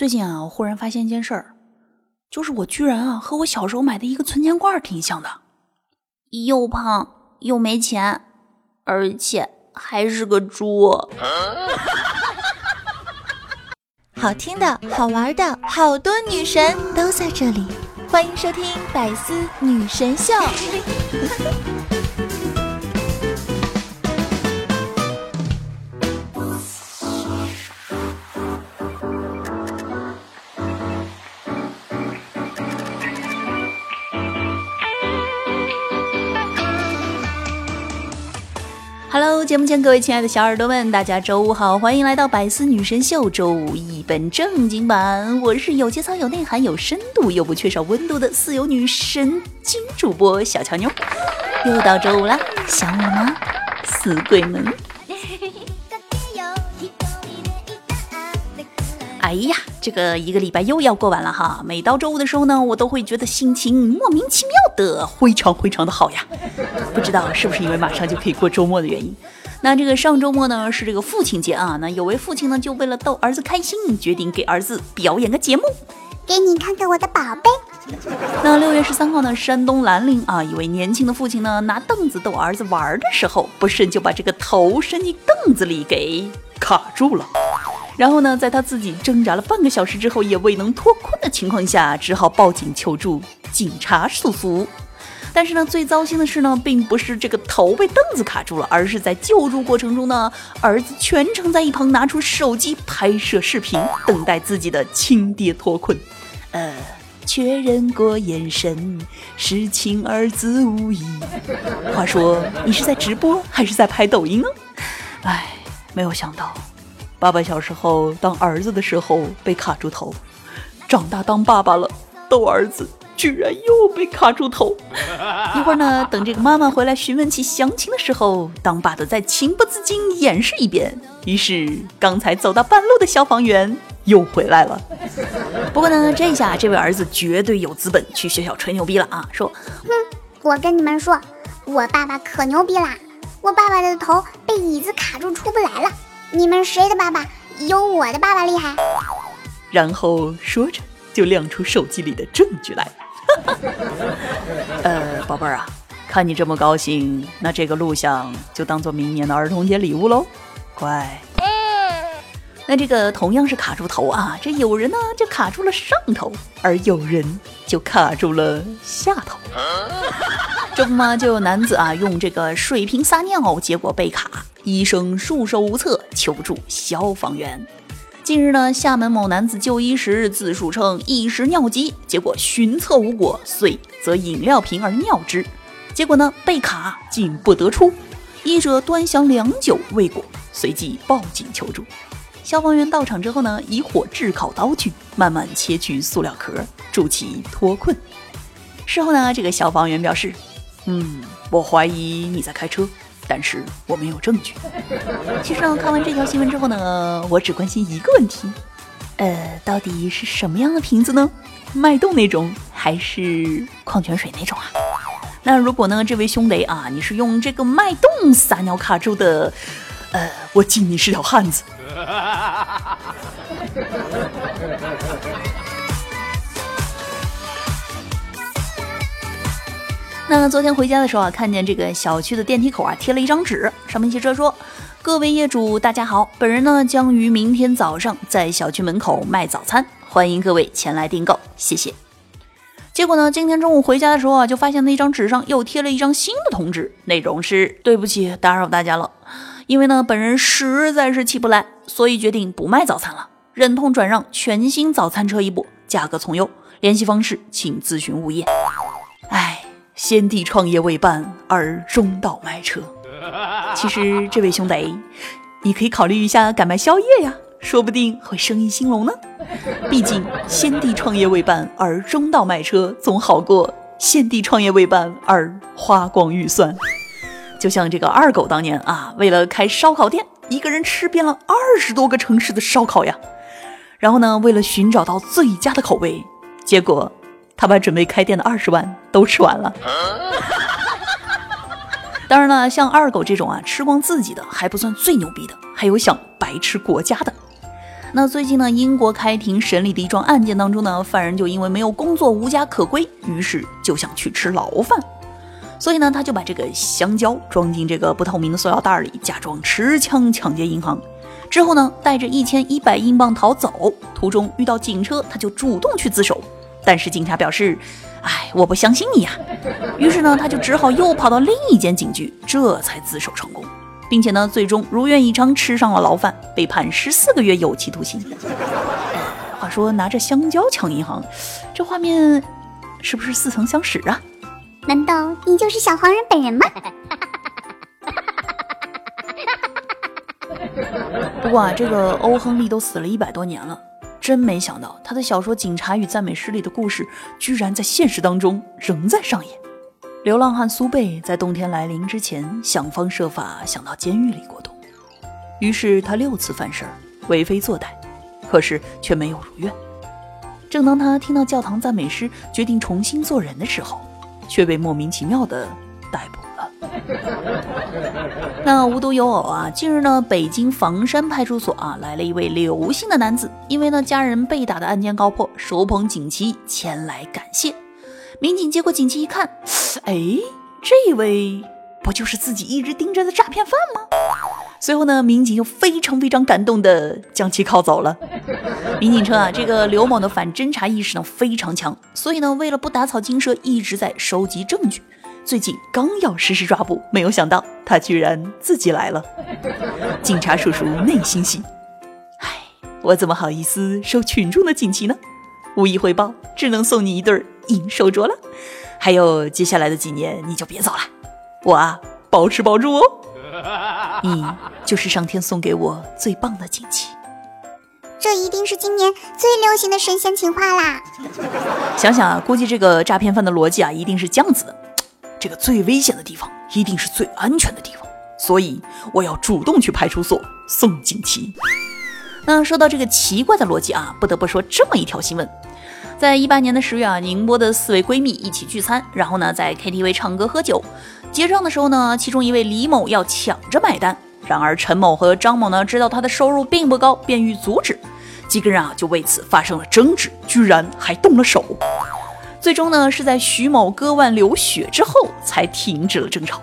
最近啊，我忽然发现一件事儿，就是我居然啊和我小时候买的一个存钱罐挺像的，又胖又没钱，而且还是个猪。好听的、好玩的，好多女神都在这里，欢迎收听《百思女神秀》。Hello，节目前各位亲爱的小耳朵们，大家周五好，欢迎来到百思女神秀周五一本正经版。我是有节操、有内涵、有深度又不缺少温度的四有女神经主播小乔妞。又到周五了，想我吗，死鬼们？哎呀，这个一个礼拜又要过完了哈！每到周五的时候呢，我都会觉得心情莫名其妙的非常非常的好呀。不知道是不是因为马上就可以过周末的原因？那这个上周末呢是这个父亲节啊，那有位父亲呢就为了逗儿子开心，决定给儿子表演个节目，给你看看我的宝贝。那六月十三号呢，山东兰陵啊，一位年轻的父亲呢拿凳子逗儿子玩的时候，不慎就把这个头伸进凳子里给卡住了。然后呢，在他自己挣扎了半个小时之后，也未能脱困的情况下，只好报警求助警察叔叔。但是呢，最糟心的是呢，并不是这个头被凳子卡住了，而是在救助过程中呢，儿子全程在一旁拿出手机拍摄视频，等待自己的亲爹脱困。呃，确认过眼神，是亲儿子无疑。话说，你是在直播还是在拍抖音呢？唉，没有想到。爸爸小时候当儿子的时候被卡住头，长大当爸爸了逗儿子居然又被卡住头。一会儿呢，等这个妈妈回来询问起详情的时候，当爸的再情不自禁演示一遍。于是刚才走到半路的消防员又回来了。不过呢，这下这位儿子绝对有资本去学校吹牛逼了啊！说，哼，我跟你们说，我爸爸可牛逼啦！我爸爸的头被椅子卡住出不来了。你们谁的爸爸有我的爸爸厉害？然后说着就亮出手机里的证据来。呃，宝贝儿啊，看你这么高兴，那这个录像就当做明年的儿童节礼物喽，乖。那这个同样是卡住头啊，这有人呢就卡住了上头，而有人就卡住了下头。这不嘛，就有男子啊用这个水瓶撒尿，结果被卡。医生束手无策，求助消防员。近日呢，厦门某男子就医时自述称一时尿急，结果寻测无果，遂则饮料瓶而尿之，结果呢被卡，进不得出。医者端详良久未果，随即报警求助。消防员到场之后呢，以火炙烤刀具，慢慢切去塑料壳，助其脱困。事后呢，这个消防员表示：“嗯，我怀疑你在开车。”但是我没有证据。其实呢，看完这条新闻之后呢，我只关心一个问题，呃，到底是什么样的瓶子呢？脉动那种，还是矿泉水那种啊？那如果呢，这位兄弟啊，你是用这个脉动撒尿卡住的，呃，我敬你是条汉子。那昨天回家的时候啊，看见这个小区的电梯口啊贴了一张纸，上面写着说：“各位业主，大家好，本人呢将于明天早上在小区门口卖早餐，欢迎各位前来订购，谢谢。”结果呢，今天中午回家的时候啊，就发现那张纸上又贴了一张新的通知，内容是：“对不起，打扰大家了，因为呢本人实在是起不来，所以决定不卖早餐了，忍痛转让全新早餐车一部，价格从优，联系方式请咨询物业。”先帝创业未半而中道卖车，其实这位兄弟，你可以考虑一下改卖宵夜呀，说不定会生意兴隆呢。毕竟先帝创业未半而中道卖车，总好过先帝创业未半而花光预算。就像这个二狗当年啊，为了开烧烤店，一个人吃遍了二十多个城市的烧烤呀。然后呢，为了寻找到最佳的口味，结果。他把准备开店的二十万都吃完了。当然了，像二狗这种啊，吃光自己的还不算最牛逼的，还有想白吃国家的。那最近呢，英国开庭审理的一桩案件当中呢，犯人就因为没有工作，无家可归，于是就想去吃牢饭。所以呢，他就把这个香蕉装进这个不透明的塑料袋里，假装持枪抢劫银行。之后呢，带着一千一百英镑逃走，途中遇到警车，他就主动去自首。但是警察表示：“哎，我不相信你呀。”于是呢，他就只好又跑到另一间警局，这才自首成功，并且呢，最终如愿以偿吃上了牢饭，被判十四个月有期徒刑。话说拿着香蕉抢银行，这画面是不是似曾相识啊？难道你就是小黄人本人吗？不过啊，这个欧亨利都死了一百多年了，真没想到他的小说《警察与赞美诗》里的故事，居然在现实当中仍在上演。流浪汉苏贝在冬天来临之前，想方设法想到监狱里过冬，于是他六次犯事儿，为非作歹，可是却没有如愿。正当他听到教堂赞美诗，决定重新做人的时候，却被莫名其妙的逮捕。那无独有偶啊，近日呢，北京房山派出所啊来了一位刘姓的男子，因为呢家人被打的案件告破，手捧锦旗前来感谢。民警接过锦旗一看，哎，这位不就是自己一直盯着的诈骗犯吗？随后呢，民警又非常非常感动的将其铐走了。民警称啊，这个刘某的反侦查意识呢非常强，所以呢，为了不打草惊蛇，一直在收集证据。最近刚要实施抓捕，没有想到他居然自己来了。警察叔叔内心戏，唉，我怎么好意思收群众的锦旗呢？无以回报，只能送你一对银手镯了。还有接下来的几年，你就别走了，我啊，包吃包住哦。你就是上天送给我最棒的锦旗，这一定是今年最流行的神仙情话啦！想想啊，估计这个诈骗犯的逻辑啊，一定是这样子的：这个最危险的地方，一定是最安全的地方，所以我要主动去派出所送锦旗。那说到这个奇怪的逻辑啊，不得不说这么一条新闻：在一八年的十月啊，宁波的四位闺蜜一起聚餐，然后呢，在 KTV 唱歌喝酒。结账的时候呢，其中一位李某要抢着买单，然而陈某和张某呢知道他的收入并不高，便欲阻止，几个人啊就为此发生了争执，居然还动了手。最终呢是在徐某割腕流血之后才停止了争吵，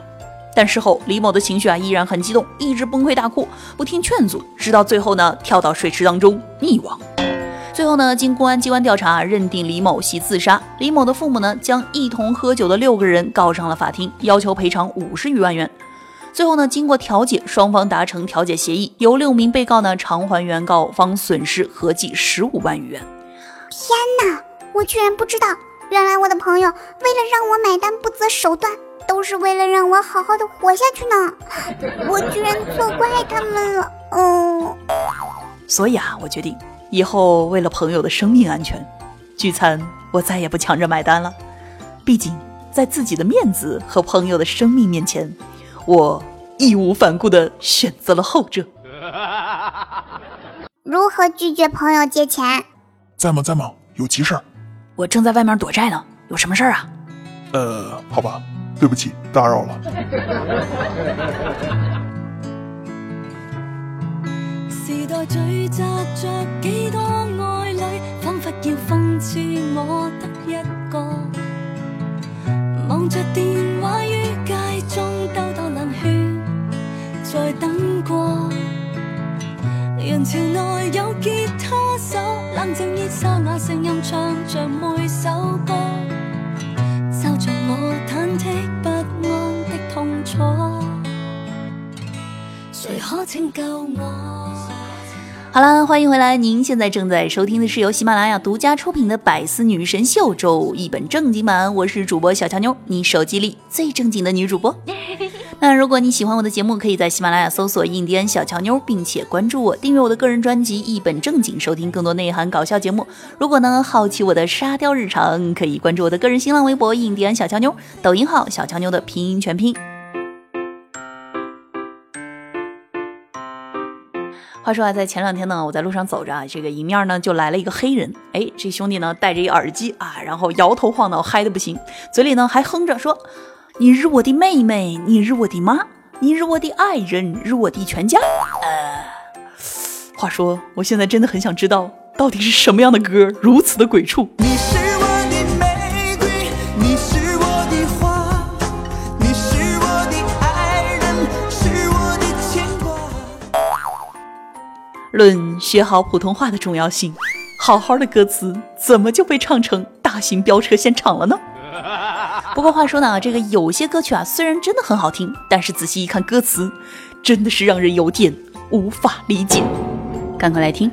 但事后李某的情绪啊依然很激动，一直崩溃大哭，不听劝阻，直到最后呢跳到水池当中溺亡。最后呢，经公安机关调查，认定李某系自杀。李某的父母呢，将一同喝酒的六个人告上了法庭，要求赔偿五十余万元。最后呢，经过调解，双方达成调解协议，由六名被告呢偿还原告方损失合计十五万余元。天哪，我居然不知道，原来我的朋友为了让我买单不择手段，都是为了让我好好的活下去呢。我居然错怪他们了，嗯。所以啊，我决定。以后为了朋友的生命安全，聚餐我再也不抢着买单了。毕竟在自己的面子和朋友的生命面前，我义无反顾的选择了后者。如何拒绝朋友借钱？在吗？在吗？有急事？我正在外面躲债呢。有什么事儿啊？呃，好吧，对不起，打扰了。时代聚集着几多爱侣，仿佛要讽刺我得一个。望着电话于街中兜兜冷圈，在等过。人潮内有吉他手，冷静依沙哑声音唱着首歌，收着我忐忑不安的痛楚。谁可拯救我？好啦，欢迎回来！您现在正在收听的是由喜马拉雅独家出品的《百思女神秀》周一本正经版，我是主播小乔妞，你手机里最正经的女主播。那如果你喜欢我的节目，可以在喜马拉雅搜索“印第安小乔妞”，并且关注我，订阅我的个人专辑《一本正经》，收听更多内涵搞笑节目。如果呢好奇我的沙雕日常，可以关注我的个人新浪微博“印第安小乔妞”，抖音号“小乔妞”的拼音全拼。话说啊，在前两天呢，我在路上走着啊，这个迎面呢就来了一个黑人。哎，这兄弟呢戴着一耳机啊，然后摇头晃脑，嗨的不行，嘴里呢还哼着说：“你是我的妹妹，你是我的妈，你是我的爱人，是我的全家。”呃，话说，我现在真的很想知道，到底是什么样的歌如此的鬼畜？你是我的玫瑰，你是我的花，你是我的爱人，是我的牵挂。论学好普通话的重要性，好好的歌词怎么就被唱成大型飙车现场了呢？不过话说呢，这个有些歌曲啊，虽然真的很好听，但是仔细一看歌词，真的是让人有点无法理解。赶快来听。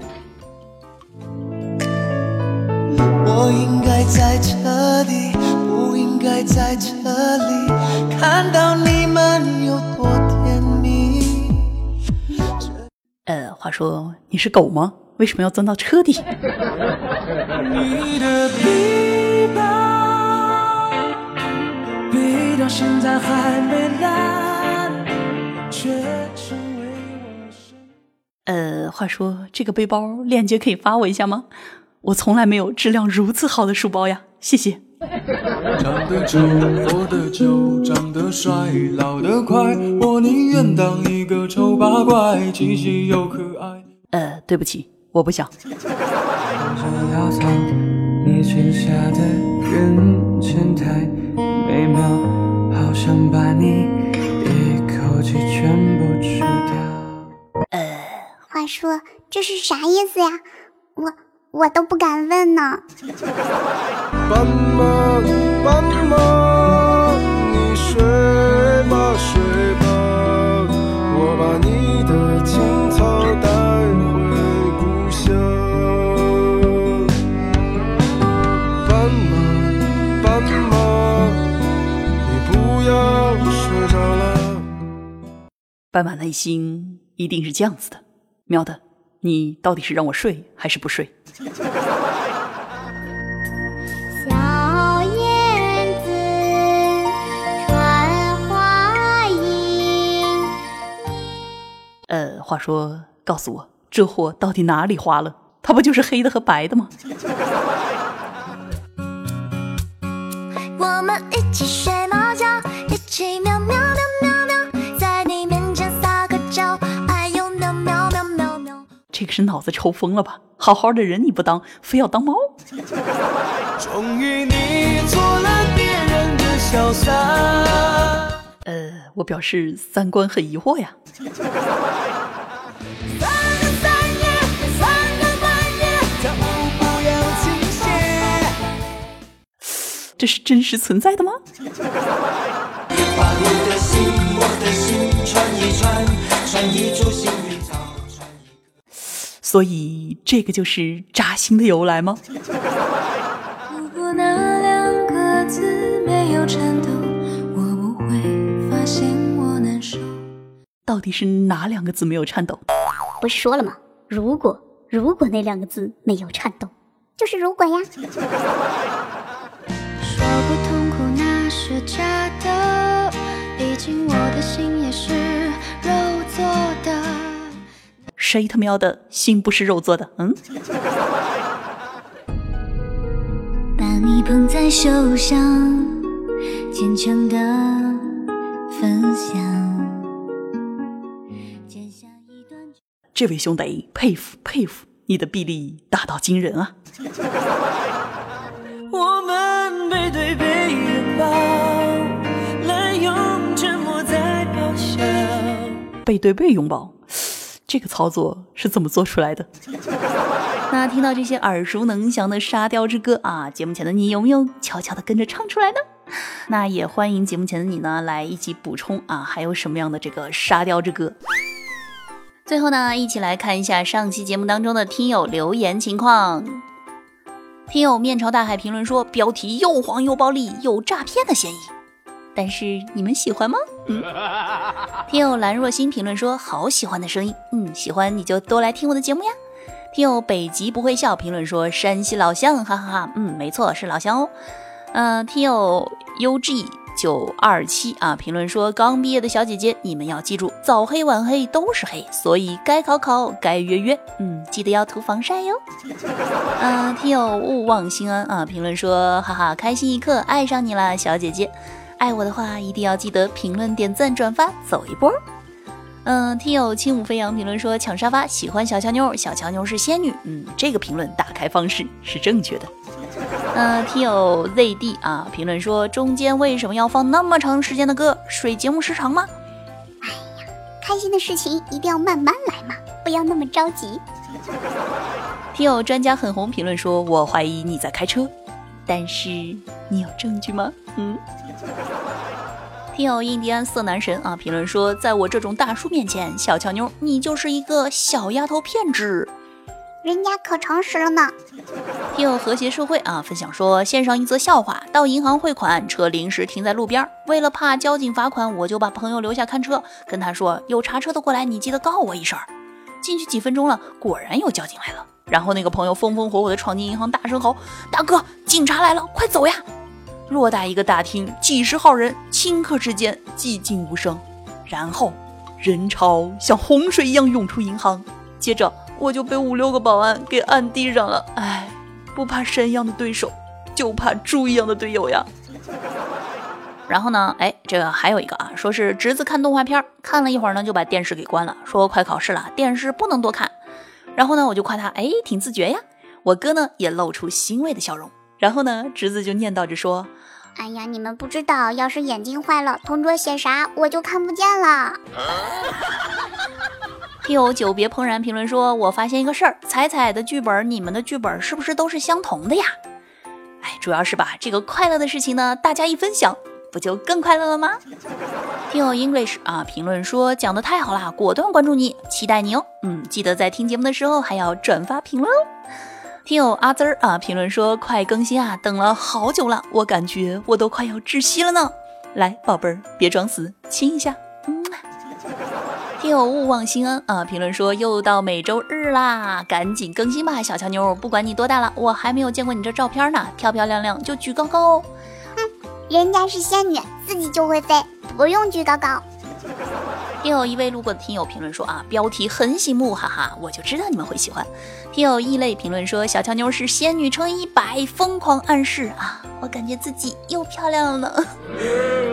我应该在这里，不应该在这里，看到你们有多甜蜜。呃，话说你是狗吗？为什么要钻到车底？你 的到现在还没烂，却成为我生。呃，话说这个背包链接可以发我一下吗？我从来没有质量如此好的书包呀，谢谢。长得丑，活得久，长得帅，老得快，我宁愿当一个丑八怪，气息又可爱。呃，对不起，我不想。你裙下的人前台，话说这是啥意思呀？我我都不敢问呢。斑马，斑马，你睡吧睡吧，我把你的青草带回故乡。斑马，斑马。你不要睡着了斑马内心一定是这样子的，喵的，你到底是让我睡还是不睡？小燕子穿花衣。呃，话说，告诉我，这货到底哪里花了？它不就是黑的和白的吗？是脑子抽风了吧？好好的人你不当，非要当猫。终于你做了别人的潇洒。呃，我表示三观很疑惑呀。这是真实存在的吗？把你的心，我的心串一串，串一株幸运草。所以，这个就是扎心的由来吗？如果那两个字没有颤抖，我不会发现我难受。到底是哪两个字没有颤抖？不是说了吗？如果，如果那两个字没有颤抖，就是如果呀。谁他喵的心不是肉做的？嗯。把你捧在手上，虔诚的分享。这位兄弟，佩服佩服，你的臂力大到惊人啊！我们背对背拥抱，滥用沉默在咆哮。背对背拥抱。这个操作是怎么做出来的？那听到这些耳熟能详的沙雕之歌啊，节目前的你有没有悄悄的跟着唱出来呢？那也欢迎节目前的你呢来一起补充啊，还有什么样的这个沙雕之歌？最后呢，一起来看一下上期节目当中的听友留言情况。听友面朝大海评论说，标题又黄又暴力，有诈骗的嫌疑。但是你们喜欢吗？嗯，听友兰若心评论说好喜欢的声音，嗯，喜欢你就多来听我的节目呀。听友北极不会笑评论说山西老乡，哈哈哈，嗯，没错是老乡哦。嗯，听友 UG 九二七啊评论说刚毕业的小姐姐，你们要记住早黑晚黑都是黑，所以该考考该约约，嗯，记得要涂防晒哟。嗯，听友勿忘心安啊评论说哈哈开心一刻爱上你啦小姐姐。爱我的话，一定要记得评论、点赞、转发，走一波。嗯，听友轻舞飞扬评论说抢沙发，喜欢小乔妞，小乔妞是仙女。嗯，这个评论打开方式是正确的。嗯，听友 ZD 啊评论说中间为什么要放那么长时间的歌？水节目时长吗？哎呀，开心的事情一定要慢慢来嘛，不要那么着急。听友专家很红评论说，我怀疑你在开车，但是你有证据吗？嗯。听友印第安色男神啊评论说，在我这种大叔面前，小乔妞你就是一个小丫头片子。人家可诚实了呢。听友和谐社会啊分享说，线上一则笑话：到银行汇款，车临时停在路边，为了怕交警罚款，我就把朋友留下看车，跟他说有查车的过来，你记得告我一声。进去几分钟了，果然有交警来了，然后那个朋友风风火火的闯进银行，大声吼：“大哥，警察来了，快走呀！”偌大一个大厅，几十号人，顷刻之间寂静无声。然后人潮像洪水一样涌出银行，接着我就被五六个保安给按地上了。唉，不怕神一样的对手，就怕猪一样的队友呀。然后呢，哎，这个还有一个啊，说是侄子看动画片，看了一会儿呢，就把电视给关了，说快考试了，电视不能多看。然后呢，我就夸他，哎，挺自觉呀。我哥呢也露出欣慰的笑容。然后呢，侄子就念叨着说：“哎呀，你们不知道，要是眼睛坏了，同桌写啥我就看不见了。”听友久别怦然评论说：“我发现一个事儿，彩彩的剧本，你们的剧本是不是都是相同的呀？”哎，主要是吧，这个快乐的事情呢，大家一分享，不就更快乐了吗？听友 English 啊，评论说讲的太好了，果断关注你，期待你哦。嗯，记得在听节目的时候还要转发评论哦。听友阿滋儿啊，评论说快更新啊，等了好久了，我感觉我都快要窒息了呢。来，宝贝儿，别装死，亲一下。嗯。听友勿忘心安啊，评论说又到每周日啦，赶紧更新吧，小乔妞。不管你多大了，我还没有见过你这照片呢，漂漂亮亮就举高高哦。人家是仙女，自己就会飞，不用举高高。又有一位路过的听友评论说啊，标题很醒目，哈哈，我就知道你们会喜欢。听友异类评论说，小乔妞是仙女乘一百，疯狂暗示啊，我感觉自己又漂亮了。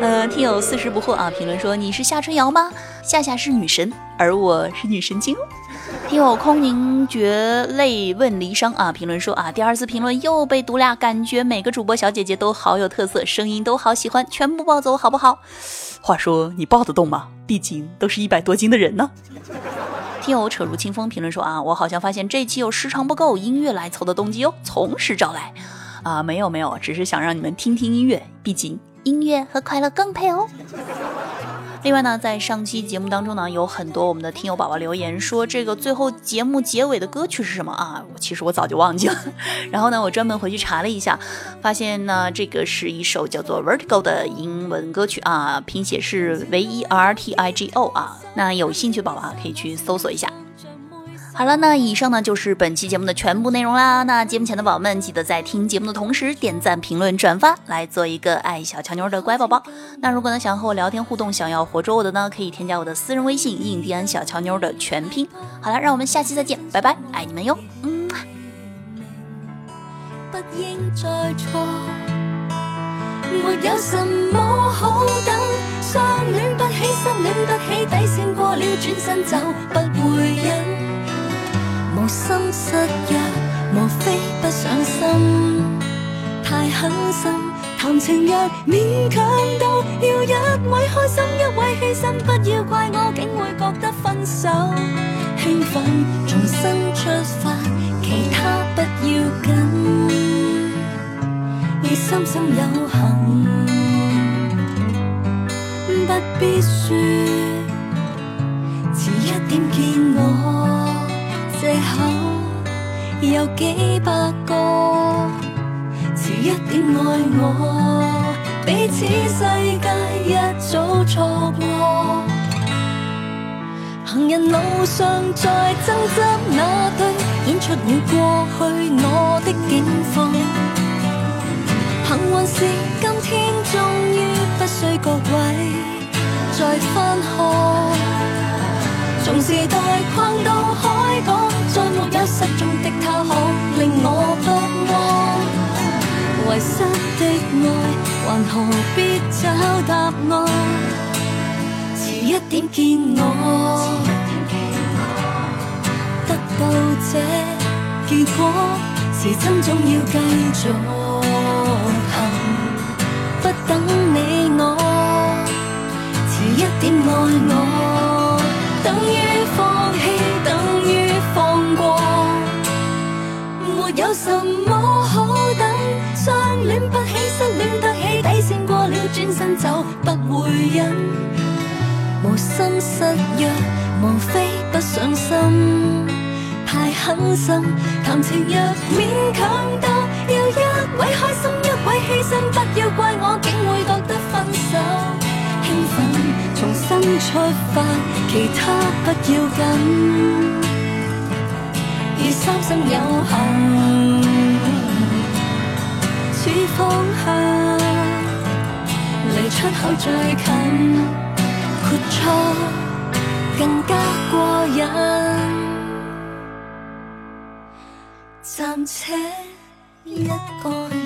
呃，听友四十不惑啊，评论说你是夏春瑶吗？夏夏是女神，而我是女神经。听友空凝绝泪问离殇啊，评论说啊，第二次评论又被读了，感觉每个主播小姐姐都好有特色，声音都好喜欢，全部抱走好不好？话说你抱得动吗？毕竟都是一百多斤的人呢。听友扯入清风评论说啊，我好像发现这期有时长不够，音乐来凑的动机哦，从实招来啊，没有没有，只是想让你们听听音乐，毕竟音乐和快乐更配哦。另外呢，在上期节目当中呢，有很多我们的听友宝宝留言说，这个最后节目结尾的歌曲是什么啊？其实我早就忘记了。然后呢，我专门回去查了一下，发现呢，这个是一首叫做《Vertigo》的英文歌曲啊，拼写是 V E R T I G O 啊。那有兴趣的宝宝可以去搜索一下。好了，那以上呢就是本期节目的全部内容啦。那节目前的宝宝们，记得在听节目的同时点赞、评论、转发，来做一个爱小乔妞的乖宝宝。那如果呢想和我聊天互动，想要活捉我的呢，可以添加我的私人微信“印第安小乔妞”的全拼。好了，让我们下期再见，拜拜，爱你们哟。嗯。不应再错，没有什么好等，相恋不起，失恋不起，底线过了，转身走，不会。失约，无非不上心，太狠心。谈情若勉强到要一位开心，一位牺牲，不要怪我，竟会觉得分手兴奋。重新出发，其他不要紧，要心心有幸，不必说，迟一点见我。借口有几百个，迟一点爱我，彼此世界一早错过。行人路上在争执那对，演出了过去我的境况。幸运是今天终于不需各位再翻看。从时代逛到海港，再没有失踪的他，可令我不安。遗失的爱，还何必找答案？迟一一點見我，得到這結果，時針總要繼續走不會忍。無心失約，無非不上心，太狠心，談情若勉強鬥，要一位開心，一位犧牲，不要怪我，竟會覺得分手興奮，重新出發，其他不要緊，已三生有幸，似方向出口最近。豁出更加过瘾。暂且一个人。